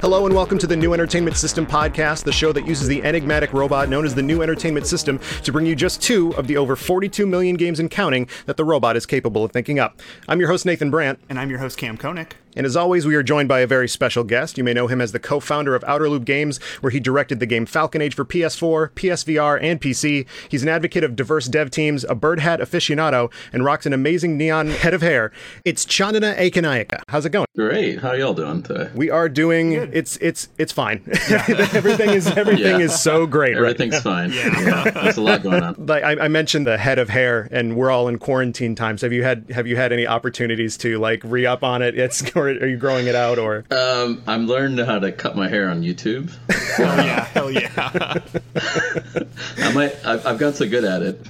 Hello and welcome to the New Entertainment System podcast, the show that uses the enigmatic robot known as the New Entertainment System to bring you just two of the over 42 million games and counting that the robot is capable of thinking up. I'm your host, Nathan Brandt. And I'm your host, Kam Koenig. And as always, we are joined by a very special guest. You may know him as the co founder of Outer Loop Games, where he directed the game Falcon Age for PS4, PSVR, and PC. He's an advocate of diverse dev teams, a bird hat aficionado, and rocks an amazing neon head of hair. It's Chandana Ekanayake. How's it going? Great. How y'all doing today? We are doing it's it's it's fine. everything is everything Yeah. is so great. right Everything's fine. Yeah. There's a lot going on. like I, I mentioned the head of hair and we're all in quarantine times have you had have you had any opportunities to like re-up on it it's or are you growing it out or Um, I'm learning how to cut my hair on YouTube. Hell yeah, hell yeah. I might. I've, I've gotten so good at it.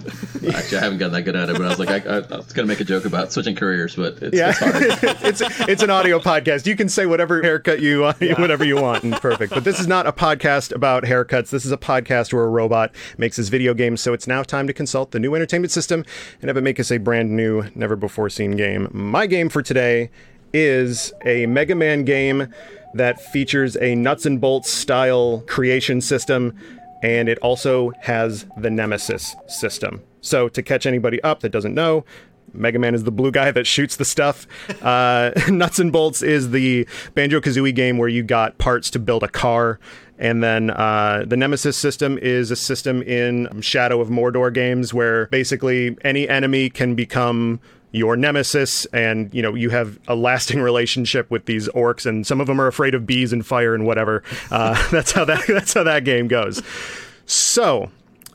Actually, I haven't gotten that good at it, but I was like, I, I, I was gonna make a joke about switching careers, but it's, yeah it's hard. it's it's an audio podcast you can say whatever haircut you uh, whatever you want and perfect but this is not a podcast about haircuts this is a podcast where a robot makes his video games so it's now time to consult the new entertainment system and have it make us a brand new never before seen game my game for today is a mega man game that features a nuts and bolts style creation system and it also has the Nemesis system. So, to catch anybody up that doesn't know, Mega Man is the blue guy that shoots the stuff. Uh, Nuts and Bolts is the Banjo Kazooie game where you got parts to build a car. And then uh, the Nemesis system is a system in Shadow of Mordor games where basically any enemy can become your nemesis and you know you have a lasting relationship with these orcs and some of them are afraid of bees and fire and whatever. Uh, that's how that that's how that game goes. So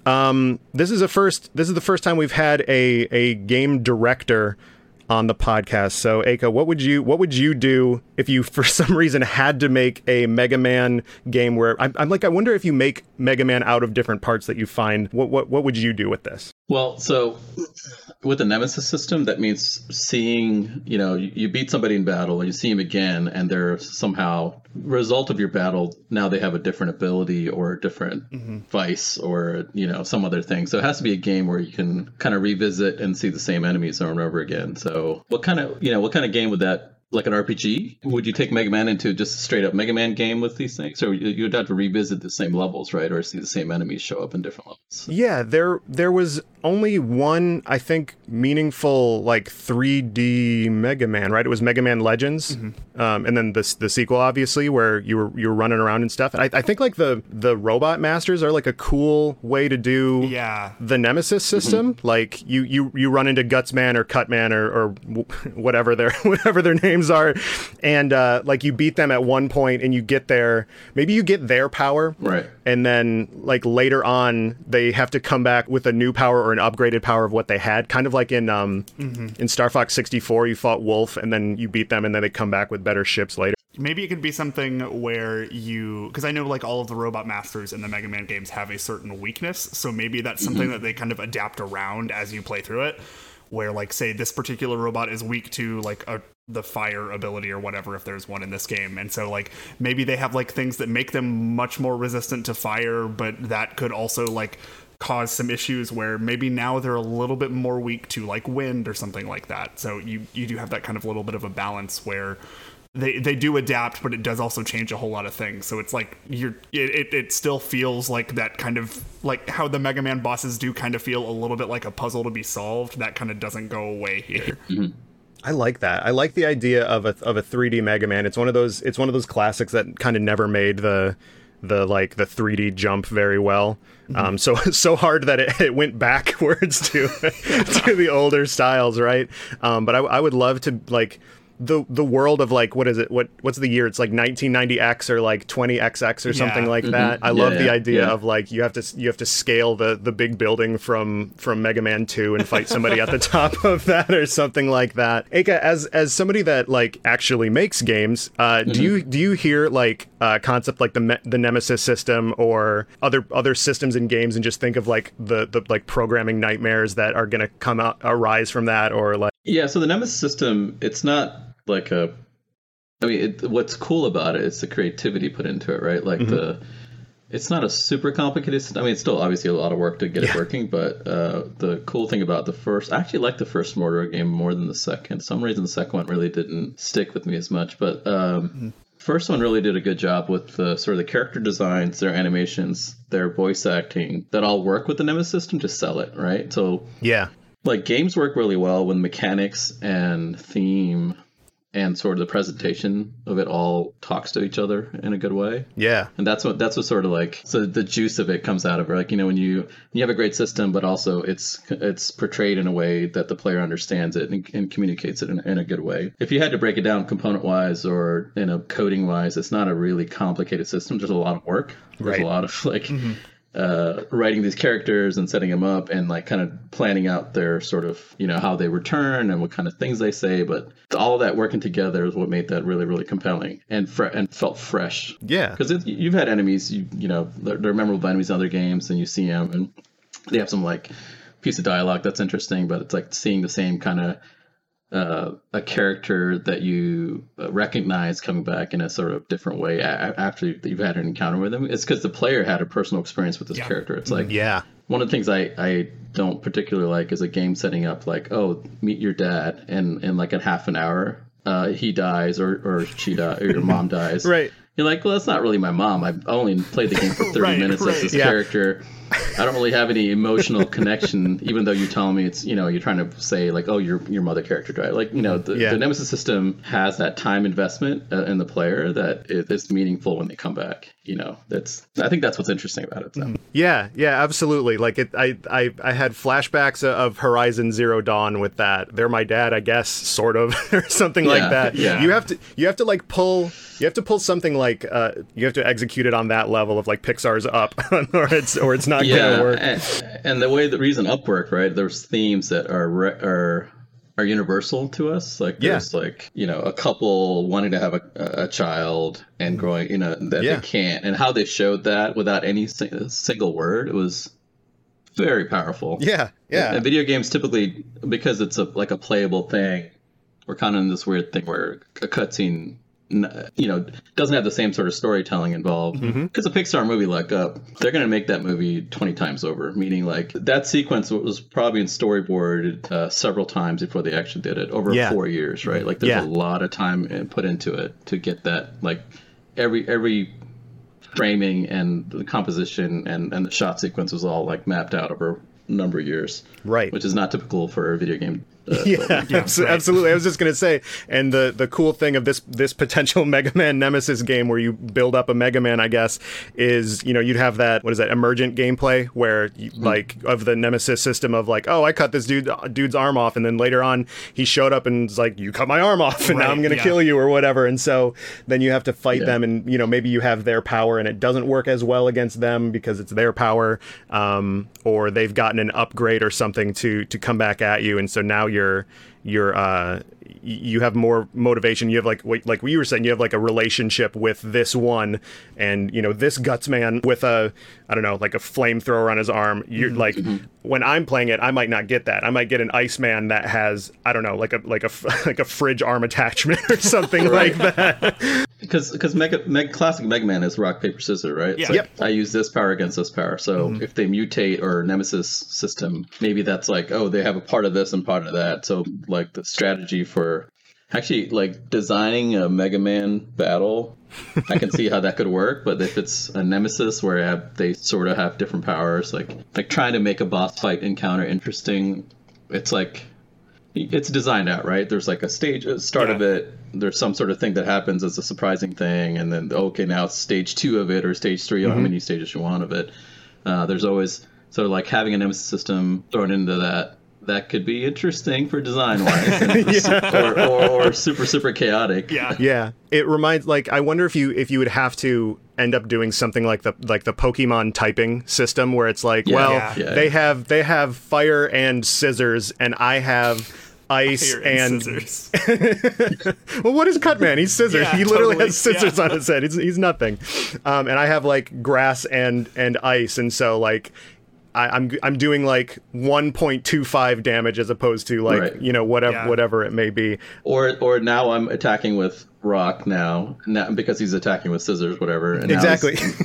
um, this is a first this is the first time we've had a a game director on the podcast. So Aka what would you what would you do if you for some reason had to make a Mega Man game where I'm, I'm like I wonder if you make Mega Man out of different parts that you find. What what what would you do with this Well, so with the Nemesis system, that means seeing, you know, you, beat somebody in battle and you see them again, and they're somehow result of your battle. Now they have a different ability or a different mm-hmm. vice or you know some other thing. So it has to be a game where you can kind of revisit and see the same enemies over and over again. So what kind of you know what kind of game would that? Like an RPG? Would you take Mega Man into just a straight up Mega Man game with these things, or you- you'd have to revisit the same levels, right, or see the same enemies show up in different levels? Yeah, there there was only one I think meaningful like 3D Mega Man, right? It was Mega Man Legends, um, and then the the sequel obviously where you were you were running around and stuff. And I, I think like the the Robot Masters are like a cool way to do Yeah. the Nemesis system. Like you you you run into Gutsman or Cutman or or whatever their whatever their names are, and uh, like you beat them at one point and you get their maybe you get their power Right. and then like later on they have to come back with a new power or an upgraded power of what they had kind of like in um in star fox 64 you fought wolf and then you beat them and then they come back with better ships later Maybe it could be something where you, because I know like all of the Robot Masters in the Mega Man games have a certain weakness, so maybe that's something that they kind of adapt around as you play through it. Where like say this particular robot is weak to like a the fire ability or whatever if there's one in this game and so like maybe they have like things that make them much more resistant to fire but that could also like cause some issues where maybe now they're a little bit more weak to like wind or something like that so you you do have that kind of little bit of a balance where they they do adapt, but it does also change a whole lot of things. So it's like you're it, it, it still feels like that kind of like how the Mega Man bosses do kind of feel a little bit like a puzzle to be solved. That kind of doesn't go away here. Mm-hmm. I like that. I like the idea of a of a 3d mega man. It's one of those it's one of those classics that kind of never made the the like the 3d jump very well. Um so so hard that it, it went backwards to to the older styles right? Um but I, I would love to like the the world of like what is it what what's the year? It's like 1990x or like 20xx or something Yeah. like that. I Yeah, love the idea yeah. of like you have to you have to scale the the big building from from mega man 2 and fight somebody at the top of that or something like that. Aka, as as somebody that like actually makes games uh do you do you hear like uh concept like the me- the nemesis system or other other systems in games and just think of like the the like programming nightmares that are gonna come out arise from that or like Yeah, so the Nemesis system, it's not like a. I mean, it, what's cool about it is the creativity put into it, right? Like the it's not a super complicated system. I mean, it's still obviously a lot of work to get it working, but uh, the cool thing about the first, I actually like the first Mordor game more than the second. some reason, the second one really didn't stick with me as much, but um, mm-hmm. first one really did a good job with the sort of the character designs, their animations, their voice acting that all work with the Nemesis system to sell it, right? So yeah, like games work really well when mechanics and theme and sort of the presentation of it all talks to each other in a good way. Yeah. And that's what that's what sort of like so the juice of it comes out of it. Like, you know, when you you have a great system, but also it's it's portrayed in a way that the player understands it and, and communicates it in, in, a good way. If you had to break it down component wise or you know coding wise, it's not a really complicated system. There's a lot of work. There's right. a lot of like mm-hmm uh, writing these characters and setting them up and like kind of planning out their sort of you know how they return and what kind of things they say but all of that working together is what made that really really compelling and fre- and felt fresh. Yeah. Because you've had enemies you you know they're, they're memorable enemies in other games and you see them and they have some like piece of dialogue that's interesting but it's like seeing the same kind of uh, a character that you uh, recognize coming back in a sort of different way after you've had an encounter with them. It's because the player had a personal experience with this yeah. character. It's like yeah. One of the things I, I don't particularly like is a game setting up like oh meet your dad and in like a half an hour uh, he dies or or she dies or your mom dies right you're like, well, that's not really my mom. I only played the game for 30 right, minutes right. as this yeah. character. I don't really have any emotional connection, even though you're telling me it's, you know, you're trying to say like, oh, your your mother character died. Like, you know, the, yeah. the Nemesis system has that time investment uh, in the player that is meaningful when they come back. You know, that's I think that's what's interesting about it. So. Mm-hmm. Yeah, yeah, absolutely. Like it, I, I, I had flashbacks of Horizon Zero Dawn with that. They're my dad, I guess, sort of, or something yeah, like that. Yeah. You have to, you have to like pull, you have to pull something like, uh, you have to execute it on that level of like Pixar's Up, or it's, or it's not yeah, gonna work. And, and the way the reason Up worked, right? There's themes that are are are universal to us. Like there's like you know a couple wanting to have a, a child and mm-hmm. growing, you know that yeah. they can't, and how they showed that without any single word. It was very powerful. Yeah, yeah. And, and video games typically because it's a like a playable thing. We're kind of in this weird thing where a cutscene you know doesn't have the same sort of storytelling involved because mm-hmm. a pixar movie like up they're going to make that movie 20 times over meaning like that sequence was probably in storyboard uh, several times before they actually did it over yeah. four years right like there's yeah. a lot of time put into it to get that like every every framing and the composition and and the shot sequence was all like mapped out over a number of years right which is not typical for a video game uh, yeah, yeah right. absolutely. I was just gonna say, and the the cool thing of this this potential Mega Man Nemesis game where you build up a Mega Man, I guess, is you know you'd have that what is that emergent gameplay where you, mm-hmm. like of the Nemesis system of like oh I cut this dude dude's arm off and then later on he showed up and was like you cut my arm off and right, now I'm gonna yeah. kill you or whatever and so then you have to fight yeah. them and you know maybe you have their power and it doesn't work as well against them because it's their power um, or they've gotten an upgrade or something to to come back at you and so now you're you're you're uh, you have more motivation. You have like like we were saying, you have like a relationship with this one, and you know this guts man with a I don't know like a flamethrower on his arm. You're mm-hmm. like mm-hmm. when I'm playing it, I might not get that. I might get an Iceman that has I don't know like a like a like a fridge arm attachment or something like that. Because because Mega, Mega classic Mega Man is rock paper scissors, right? Yeah. Like, yep. I use this power against this power. So mm-hmm. if they mutate or Nemesis system, maybe that's like oh they have a part of this and part of that. So like the strategy for actually like designing a Mega Man battle. I can see how that could work, but if it's a nemesis where have, they sort of have different powers, like like trying to make a boss fight encounter interesting, it's like it's designed out, right? There's like a stage, a start yeah. of it. There's some sort of thing that happens as a surprising thing, and then okay, now it's stage two of it or stage 3 mm-hmm. or how many stages you want of it. Uh, there's always sort of like having a nemesis system thrown into that. That could be interesting for design wise, yeah. or, or, or super super chaotic. Yeah, yeah. It reminds like I wonder if you if you would have to end up doing something like the like the Pokemon typing system where it's like, yeah, well, yeah. they have they have fire and scissors, and I have ice and, scissors. well, what is Cutman? He's scissors. Yeah, he literally totally. has scissors yeah. on his head. He's, he's nothing. Um, and I have like grass and and ice, and so like I, am I'm, I'm doing like 1.25 damage as opposed to like right. you know whatever yeah. whatever it may be. Or or now I'm attacking with Rock now, now because he's attacking with scissors, whatever. And Exactly. He's,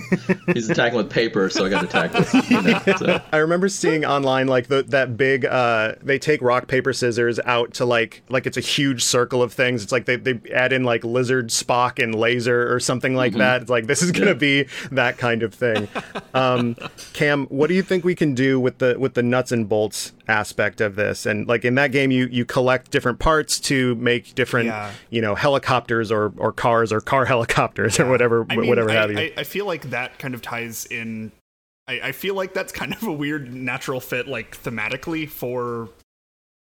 he's attacking with paper, so I got attacked with. You know, so. I remember seeing online like the, that big. Uh, they take rock paper scissors out to like like it's a huge circle of things. It's like they, they add in like lizard Spock and laser or something like that. It's like this is gonna be that kind of thing. Um, Kam, what do you think we can do with the with the nuts and bolts aspect of this? And like in that game, you you collect different parts to make different Yeah. you know helicopters or or cars or car helicopters or whatever I mean, whatever I, have you. I, I feel like that kind of ties in. I, I feel like that's kind of a weird natural fit, like thematically, for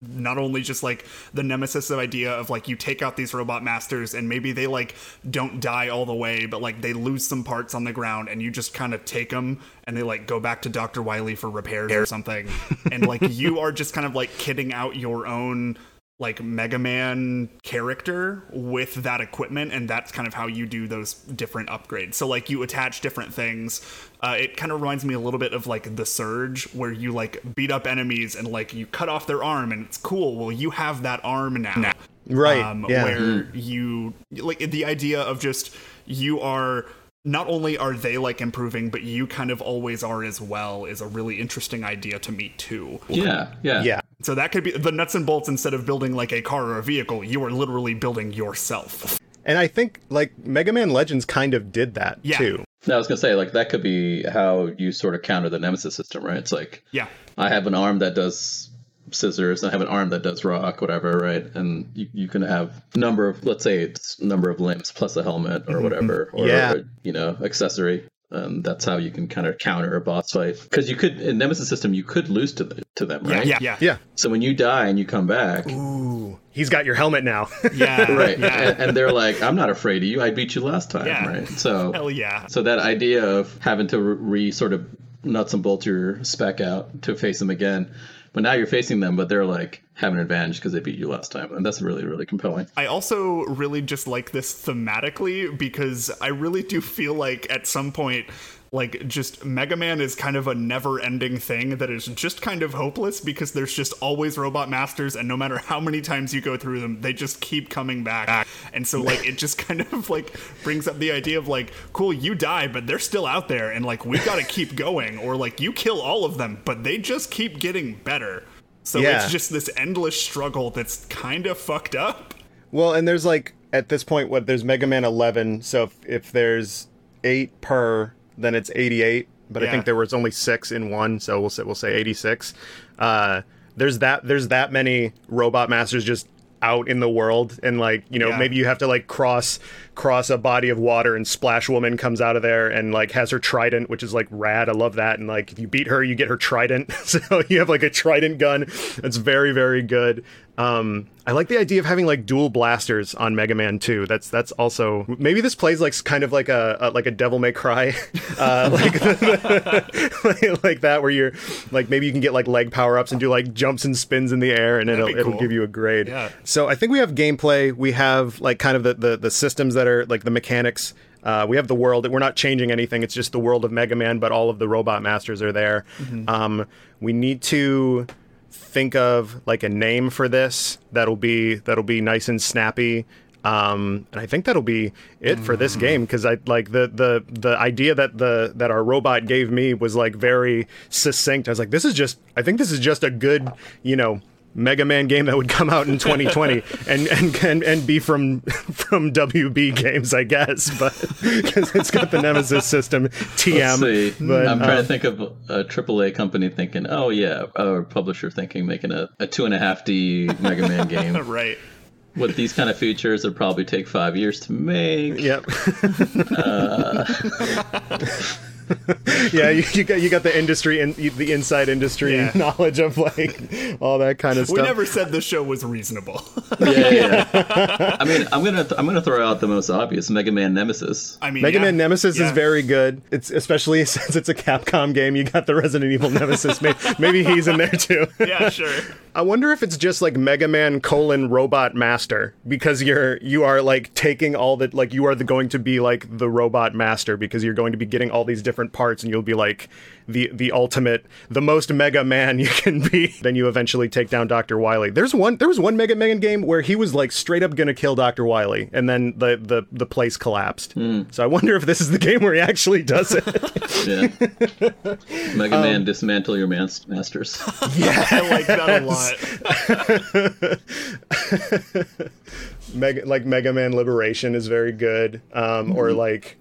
not only just like the nemesis of idea of like you take out these robot masters and maybe they like don't die all the way but like they lose some parts on the ground and you just kind of take them and they like go back to Dr. Wily for repairs or something and like you are just kind of like kitting out your own like Mega Man character with that equipment, and that's kind of how you do those different upgrades. So like you attach different things. Uh, it kind of reminds me a little bit of like the Surge, where you like beat up enemies and like you cut off their arm, and it's cool. Well, you have that arm now, Right, Um, yeah. Where you like the idea of just you are. Not only are they like improving, but you kind of always are as well is a really interesting idea to me too. Yeah, yeah, yeah. So that could be the nuts and bolts instead of building like a car or a vehicle, you are literally building yourself. And I think like Mega Man Legends kind of did that Yeah. too. No, I was gonna say like that could be how you sort of counter the nemesis system, right? It's like Yeah. I have an arm that does scissors, and I have an arm that does rock, whatever, right? And you, you can have number of let's say it's number of limbs plus a helmet or mm-hmm. whatever, or Yeah. you know, accessory. And that's how you can kind of counter a boss fight. Because you could in Nemesis system, you could lose to the, to them, Yeah. right? Yeah. Yeah. Yeah. So when you die and you come back, Ooh, he's got your helmet now. Yeah. right, Yeah. and, and they're like, "I'm not afraid of you. I beat you last time, Yeah. right?" So Hell yeah. So that idea of having to re sort of nuts and bolt your spec out to face them again, but now you're facing them, but they're like have an advantage because they beat you last time, and that's really really compelling. I also really just like this thematically because I really do feel like at some point like just Mega Man is kind of a never-ending thing that is just kind of hopeless because there's just always robot masters and no matter how many times you go through them they just keep coming back. And so like it just kind of like brings up the idea of like cool you die but they're still out there and like we've got to keep going or like you kill all of them but they just keep getting better. So Yeah. it's just this endless struggle that's kind of fucked up. Well, and there's like at this point, what there's Mega Man 11. So if, if there's eight per, then it's 88. But I think there was only six in one, so we'll say we'll say 86. Uh, there's that there's that many robot masters just out in the world and like you know Yeah. maybe you have to like cross cross a body of water and splash woman comes out of there and like has her trident which is like rad. I love that. And like if you beat her you get her trident. So you have like a trident gun. That's very very good. Um i like the idea of having like dual blasters on mega man 2 that's that's also maybe this plays like kind of like a, a like a devil may cry uh like, like that where you're like maybe you can get like leg power ups and do like jumps and spins in the air and it'll be it'll give you a grade. Yeah. so I think we have gameplay. We have like kind of the the, the systems that are like the mechanics. Uh, we have the world. We're not changing anything. It's just the world of Mega Man, but all of the robot masters are there. Um, we need to think of like a name for this that'll be that'll be nice and snappy. Um, and I think that'll be it for this game because I like the the the idea that the that our robot gave me was like very succinct. I was like, this is just. I think this is just a good you know Mega Man game that would come out in 2020 and, and and and be from from WB games, I guess, but because it's got the Nemesis system TM. Let's see. but, I'm trying uh, to think of a AAA company thinking, oh yeah, or publisher thinking making a, a two and a half D Mega Man game Right. with these kind of features. It'd probably take five years to make. Yep. yeah, you, you got you got the industry and the inside industry Yeah. knowledge of like all that kind of stuff. We never said the show was reasonable. Yeah, yeah. yeah. I mean, I'm gonna I'm gonna throw out the most obvious Mega Man Nemesis. I mean, Mega yeah. Man Nemesis Yeah. is very good. It's especially since it's a Capcom game. You got the Resident Evil Nemesis. Maybe, maybe he's in there too. Yeah, sure. I wonder if it's just like Mega Man colon Robot Master because you're you are like taking all the like you are the, going to be like the Robot Master because you're going to be getting all these different different parts, and you'll be like the the ultimate, the most Mega Man you can be. then you eventually take down Doctor Wily. There's one. There was one Mega Man game where he was like straight up gonna kill Doctor Wily, and then the the the place collapsed. So I wonder if this is the game where he actually does it. Yeah. Mega Um, Man, dismantle your mas- masters. Yeah, I like that a lot. Mega like Mega Man Liberation is very good, um, or like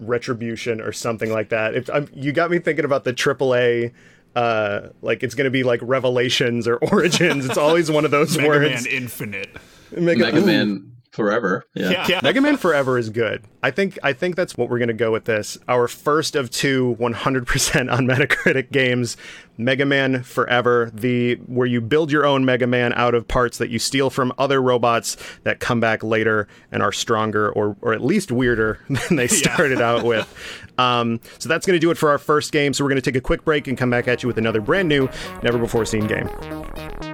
Retribution or something like that. If I'm, you got me thinking about the AAA, uh, like it's gonna be like Revelations or Origins. It's always one of those Mega words. Man Infinite. Mega, Mega Man Forever. Yeah. Yeah. yeah. Mega Man Forever is good. I think I think that's what we're gonna go with this. Our first of two 100% on Metacritic games, Mega Man Forever, the where you build your own Mega Man out of parts that you steal from other robots that come back later and are stronger or or at least weirder than they started out with. Um, so that's gonna do it for our first game. So we're gonna take a quick break and come back at you with another brand new, never before seen game.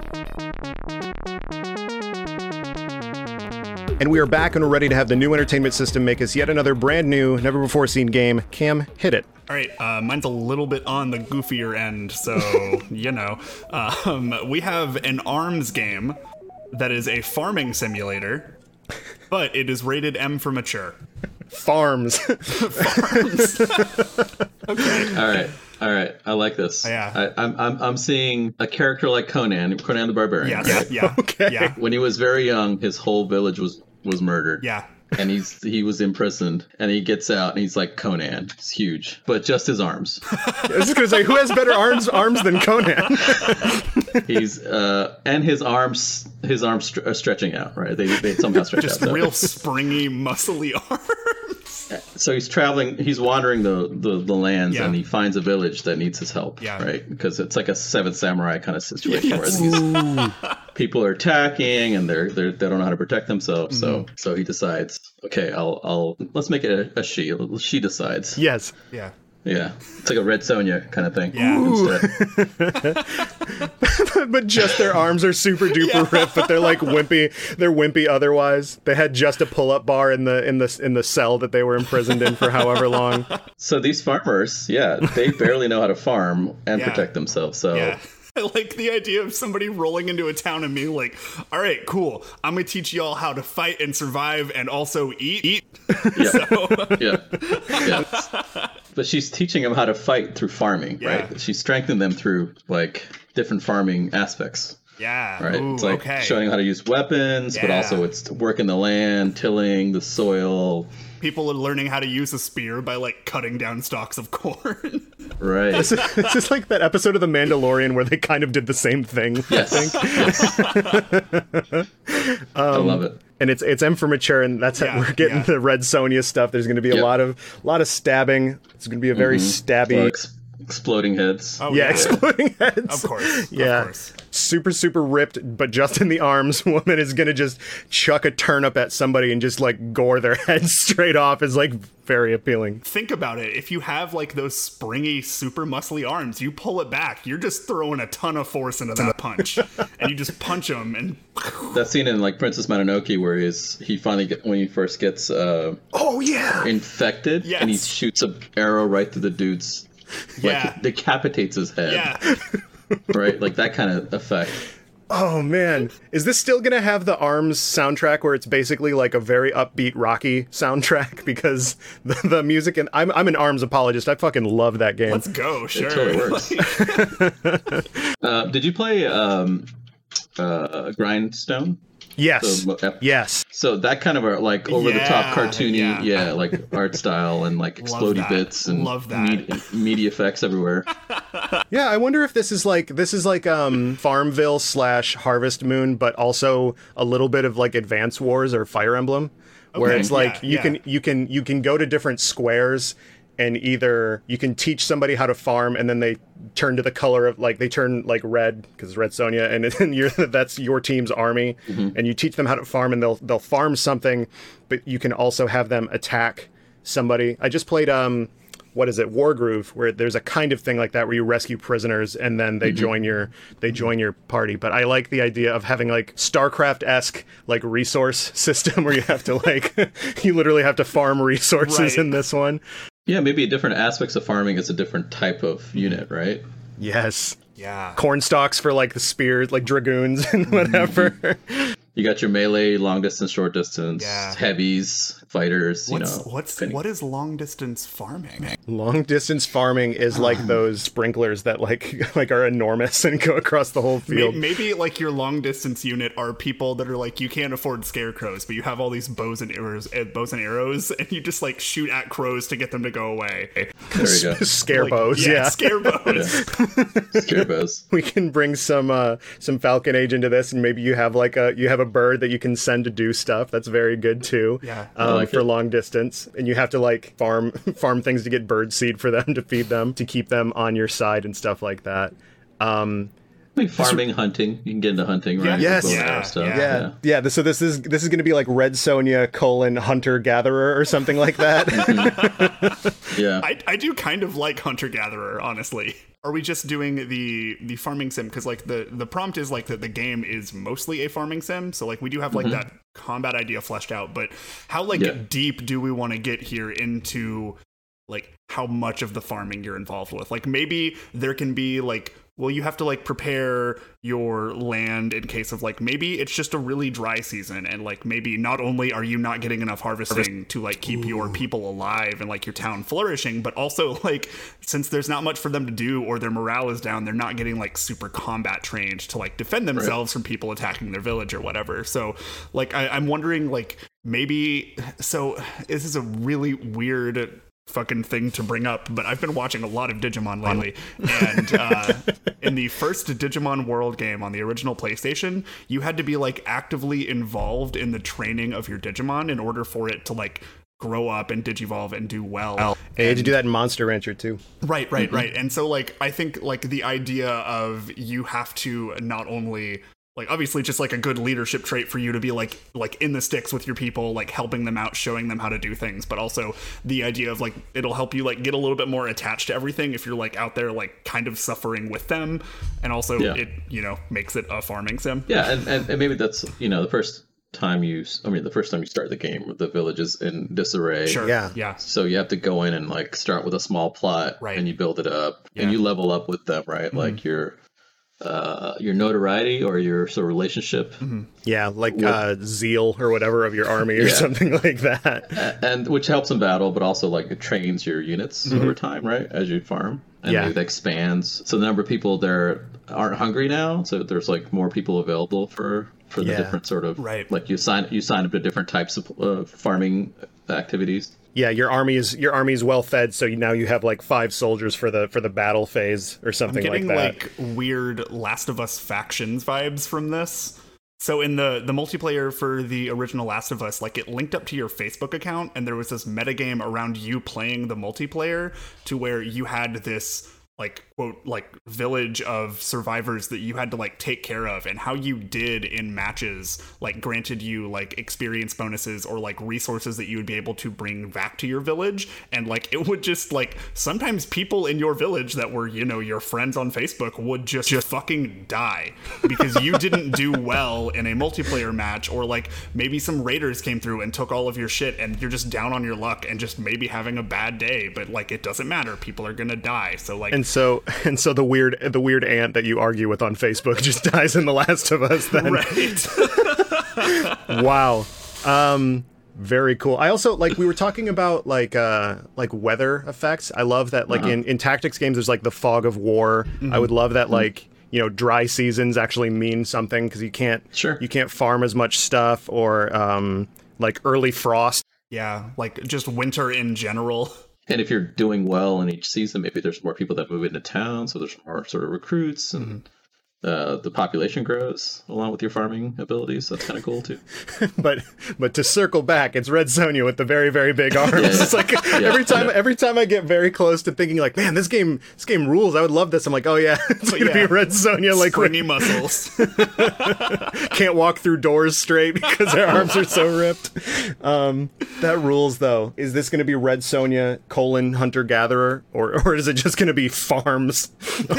And we are back and we're ready to have the new entertainment system make us yet another brand new, never before seen game. Kam, hit it. All right, uh, mine's a little bit on the goofier end, so you know. Um, we have an arms game that is a farming simulator, but it is rated M for mature. Farms. Farms. okay. All right. All right. I like this. Yeah. I, I'm, I'm, I'm seeing a character like Conan, Conan the Barbarian. Yes, right? yeah, Okay. yeah, When he was very young, his whole village was, was murdered. yeah. and he's he was imprisoned and he gets out and he's like Conan. He's huge, but just his arms. I was just gonna say, who has better arms arms than Conan? He's uh and his arms his arms str- are stretching out, right? They they somehow stretch Just out. So- real springy, muscly arms. So he's traveling, he's wandering the the, the lands, Yeah. and he finds a village that needs his help, Yeah. right? Because it's like a Seventh Samurai kind of situation Yes. where these people are attacking and they're, they're they don't know how to protect themselves. So Mm-hmm. so he decides, okay, I'll I'll let's make it a, a she. She decides. yes. Yeah. Yeah, it's like a Red Sonja kind of thing. Yeah. But just their arms are super duper ripped, but they're like wimpy. They're wimpy otherwise. They had just a pull up bar in the in the in the cell that they were imprisoned in for however long. So these farmers, yeah, they barely know how to farm and Yeah. protect themselves. So Yeah. I like the idea of somebody rolling into a town and being like, all right, cool. I'm going to teach y'all how to fight and survive and also eat. Eat. Yeah. So, yeah, yeah. But she's teaching them how to fight through farming, Yeah. right? She's strengthening them through like different farming aspects, yeah. right? Ooh, it's like okay. showing how to use weapons, but also it's working the land, tilling the soil, People are learning how to use a spear by like cutting down stalks of corn. right? This is, this is like that episode of The Mandalorian where they kind of did the same thing. yes, yes. I love um, it. and it's it's M for mature, and that's Yeah, how we're getting yeah. the Red Sonja stuff. There's going to be a lot of a lot of stabbing. It's going to be a very mm-hmm. stabby. Well, ex- exploding heads. Oh, yeah, exploding heads. Of course. Yeah. Of course. Super, super ripped, but just in the arms. Woman is gonna just chuck a turnip at somebody and just like gore their head straight off. Is like very appealing. Think about it. If you have like those springy, super muscly arms, you pull it back. You're just throwing a ton of force into that punch, and you just punch them. And That scene in like Princess Mononoke where he's he finally get when he first gets uh, Oh yeah. infected and he shoots a arrow right through the dude's like Yeah. decapitates his head. yeah, Right? Like that kind of effect. Oh man, is this still gonna have the Arms soundtrack where it's basically like a very upbeat Rocky soundtrack? Because the, the music and I'm I'm an Arms apologist. I fucking love that game. let's go. Sure. totally works. Uh, did you play um, uh, Grindstone? Yes, So, yes. So that kind of a, like over the top cartoony, yeah. yeah. like art style and like explodey that. bits and Love that. Media, media effects everywhere. Yeah, I wonder if this is like this is like um Farmville slash Harvest Moon, but also a little bit of like Advance Wars or Fire Emblem, where it's like yeah, you yeah. can you can you can go to different squares and either you can teach somebody how to farm and then they turn to the color of like they turn like red because red Sonja and, and you're that's your team's army and you teach them how to farm and they'll they'll farm something but you can also have them attack somebody. I just played um what is it Wargroove where there's a kind of thing like that where you rescue prisoners and then they join your they join your party but I like the idea of having like StarCraft-esque like resource system where you have to like you literally have to farm resources Right. in this one Yeah, maybe different aspects of farming is a different type of unit, right? Yes. Yeah. Corn stalks for like the spears, like dragoons and whatever. You got your melee, long distance, short distance, Yeah. heavies, fighters. What's you know, what's depending- what is long distance farming? Long distance farming is like those sprinklers that like like are enormous and go across the whole field. Maybe like your long distance unit are people that are like you can't afford scarecrows, but you have all these bows and arrows, uh, bows and arrows, and you just like shoot at crows to get them to go away. There you go. Scare Like, bows, yeah, yeah. scare bows. Scare bows. we can bring some uh some falcon age into this and maybe you have like a you have a bird that you can send to do stuff that's very good too Yeah. um, like for it. long distance and you have to like farm farm things to get bird seed for them to feed them to keep them on your side and stuff like that um Like farming, hunting. You can get into hunting, right? Yes. Bow Yeah, stuff. yeah. yeah yeah, so this is this is going to be like red sonja colon hunter gatherer or something like that mm-hmm. Yeah. I, I do kind of like hunter gatherer, honestly. Are we just doing the the farming sim? Because like the the prompt is like that the game is mostly a farming sim, so like we do have like mm-hmm. that combat idea fleshed out. But how like Yeah. deep do we want to get here into like how much of the farming you're involved with? Like maybe there can be like well you have to like prepare your land in case of like maybe it's just a really dry season and like maybe not only are you not getting enough harvesting to like keep your people alive and like your town flourishing but also like since there's not much for them to do or their morale is down they're not getting like super combat trained to like defend themselves from people attacking their village or whatever. So like I, i'm wondering like maybe so this is a really weird fucking thing to bring up, but I've been watching a lot of Digimon lately. And uh, in the first Digimon World game on the original PlayStation, you had to be like actively involved in the training of your Digimon in order for it to like grow up and digivolve and do well. Hey, you had to do that in monster rancher too Right, right, right. And so like I think like the idea of you have to not only like obviously just like a good leadership trait for you to be like like in the sticks with your people like helping them out showing them how to do things but also the idea of like it'll help you like get a little bit more attached to everything if you're like out there like kind of suffering with them and also Yeah. it you know makes it a farming sim Yeah, and, and, and maybe that's you know the first time you i mean the first time you start the game with the village is in disarray. sure Yeah. yeah So you have to go in and like start with a small plot Right. and you build it up Yeah. and you level up with them, right? Mm-hmm. Like your uh your notoriety or your sort of relationship yeah like uh zeal or whatever of your army or Yeah. something like that A- and which helps in battle but also like it trains your units over time, right? As you farm. And Yeah. it expands. So the number of people there aren't hungry now, so there's like more people available for for the Yeah. different sort of Right. like you sign you sign up to different types of uh, farming activities. Yeah your army is your army is well fed so now you have like five soldiers for the for the battle phase or something like getting that like, weird Last of Us factions vibes from this. So in the the multiplayer for the original Last of Us, like it linked up to your Facebook account, and there was this metagame around you playing the multiplayer to where you had this like quote like village of survivors that you had to like take care of and how you did in matches like granted you like experience bonuses or like resources that you would be able to bring back to your village. And like it would just like sometimes people in your village that were you know your friends on Facebook would just just fucking die because you didn't do well in a multiplayer match or like maybe some raiders came through and took all of your shit and you're just down on your luck and just maybe having a bad day but like it doesn't matter. People are going to die. So like and so and so the weird the weird aunt that you argue with on Facebook just dies in The Last of Us. Then right wow, um, very cool. I also like we were talking about like uh like weather effects. I love that like in in tactics games there's like the fog of war. I would love that like you know dry seasons actually mean something because you can't Sure. you can't farm as much stuff or um like early frost. yeah like just winter in general And if you're doing well in each season, maybe there's more people that move into town, so there's more sort of recruits and Mm-hmm. Uh, the population grows along with your farming abilities. That's kind of cool too. but but to circle back, it's Red Sonja with the very very big arms. yeah. It's like every time every time I get very close to thinking like, man, this game this game rules. I would love this. I'm like, oh yeah, it's gonna yeah. be Red Sonja. Like springy muscles can't walk through doors straight because their arms are so ripped. Um, that rules though. Is this going to be Red Sonja colon hunter gatherer, or or is it just going to be farms,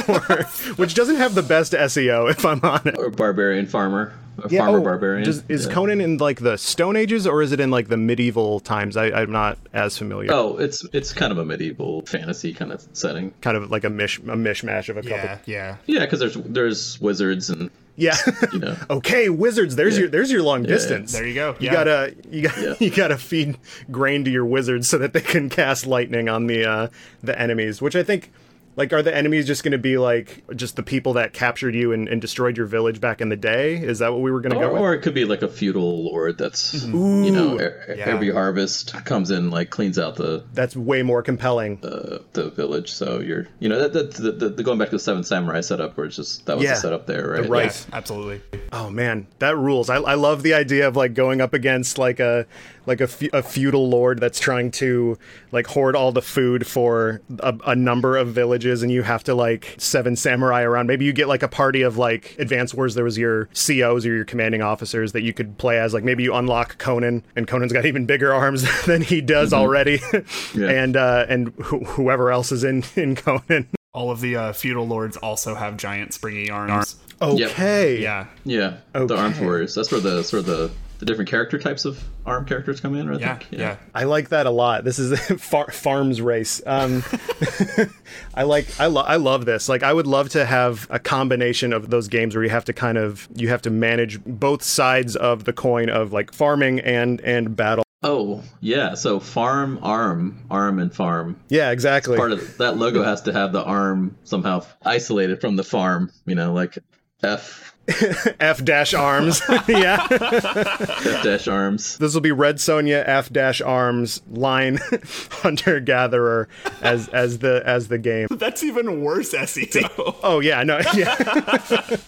or, which doesn't have the best SEO if I'm honest. Or barbarian farmer. a farmer oh, barbarian. does- is Yeah. Conan in like the Stone Ages or is it in like the medieval times? I, I'm not as familiar. Oh, it's it's kind of a medieval fantasy kind of setting. Kind of like a mish a mishmash of a couple. Yeah, yeah. Yeah, because there's there's wizards and Yeah. you know okay, wizards. There's Yeah. your there's your long yeah. distance. There you go. You gotta you got Yeah. you gotta feed grain to your wizards so that they can cast lightning on the uh, the enemies. Which I think, like, are the enemies just going to be like just the people that captured you and, and destroyed your village back in the day? Is that what we were going to go with? or it could be like a feudal lord that's you know e- Yeah. every harvest comes in like cleans out the That's way more compelling. uh, the village. So you're you know that, that the, the, the going back to the Seven Samurai setup where it's just that was Yeah. the setup there, right? right. Yeah, absolutely. Oh man, that rules. I, I love the idea of like going up against like a like a, fe- a feudal lord that's trying to like hoard all the food for a, a number of villages, and you have to like seven samurai around. Maybe you get like a party of like Advanced Wars. There was your COs or your commanding officers that you could play as. Like maybe you unlock Conan, and Conan's got even bigger arms than he does already, Yeah. and uh, and wh- whoever else is in in Conan. All of the uh, feudal lords also have giant springy arms. Okay. Yeah. Yeah, Okay. the armed warriors. That's where the sort of the, the different character types of arm characters come in. I Yeah. think. Yeah. I like that a lot. This is a far- farms race. Um, I like. I, lo- I love this. Like, I would love to have a combination of those games where you have to kind of you have to manage both sides of the coin of like farming and and battle. Oh yeah, so farm, arm, arm, and farm. Yeah, exactly. Part of that logo has to have the arm somehow isolated from the farm. You know, like F F dash arms. yeah, F dash arms. this will be Red Sonja F dash arms line hunter gatherer as as the as the game. That's even worse SEO. Oh yeah, no, yeah.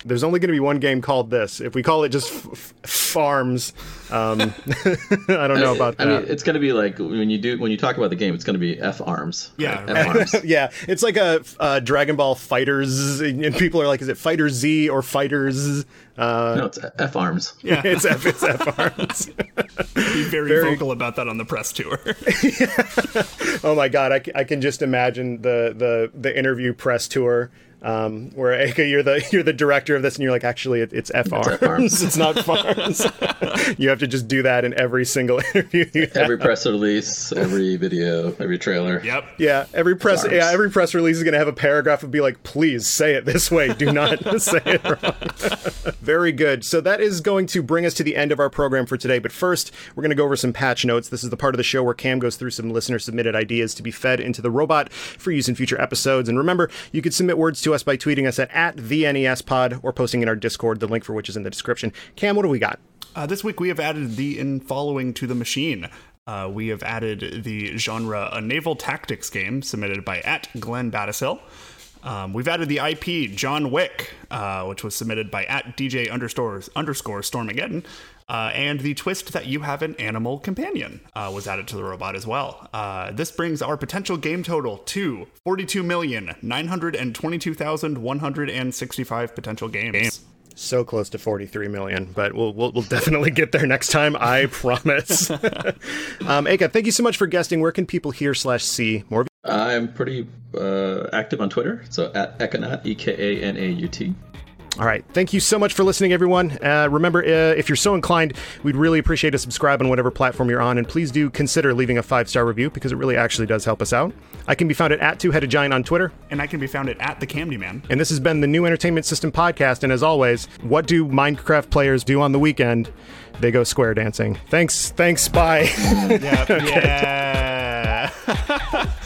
There's only going to be one game called this. If we call it just f- f- farms, um, I don't know about I that. mean, it's gonna be like when you do when you talk about the game, it's gonna be F arms. Yeah, right? F arms. yeah, it's like a uh, Dragon Ball Fighters, and people are like, "Is it Fighter Z or Fighters?" Uh, No, it's F arms. Yeah. it's F, it's F arms. Be very, Very- vocal about that on the press tour. oh my god, I can just imagine the the the interview press tour. Um, where Aka, you're the you're the director of this, and you're like, actually, it, it's F F arms. arms. It's not farms. you have to just do that in every single interview. You have. Every press release, every video, every trailer. yep. Yeah, every press Arms. yeah, every press release is going to have a paragraph and be like, "Please say it this way. Do not say it wrong." Very good. So that is going to bring us to the end of our program for today. But first, we're going to go over some patch notes. This is the part of the show where Kam goes through some listener submitted ideas to be fed into the robot for use in future episodes. And remember, you can submit words to us by tweeting us at, at the NES Pod or posting in our Discord, the link for which is in the description. Kam, what do we got? Uh, this week we have added the in following to the machine. Uh, we have added the genre a naval tactics game submitted by at Glenn Battisil. Um, we've added the IP John Wick, uh, which was submitted by at DJ underscore underscore Stormageddon. Uh, and the twist that you have an animal companion uh, was added to the robot as well. Uh, this brings our potential game total to 42,922,165 potential games. So close to 43 million, but we'll, we'll, we'll definitely get there next time, I promise. um, Aka, thank you so much for guesting. Where can people hear slash see more of I'm pretty uh, active on Twitter, so at Ekanaut, E K A N A U T. All right. Thank you so much for listening, everyone. Uh, remember, uh, if you're so inclined, we'd really appreciate a subscribe on whatever platform you're on, and please do consider leaving a five star review because it really actually does help us out. I can be found at, at Two Headed Giant on Twitter, And I can be found at, at the Camdy Man. and this has been the New Entertainment System podcast. And as always, what do Minecraft players do on the weekend? They go square dancing. Thanks. Thanks. Bye. Yeah. yeah.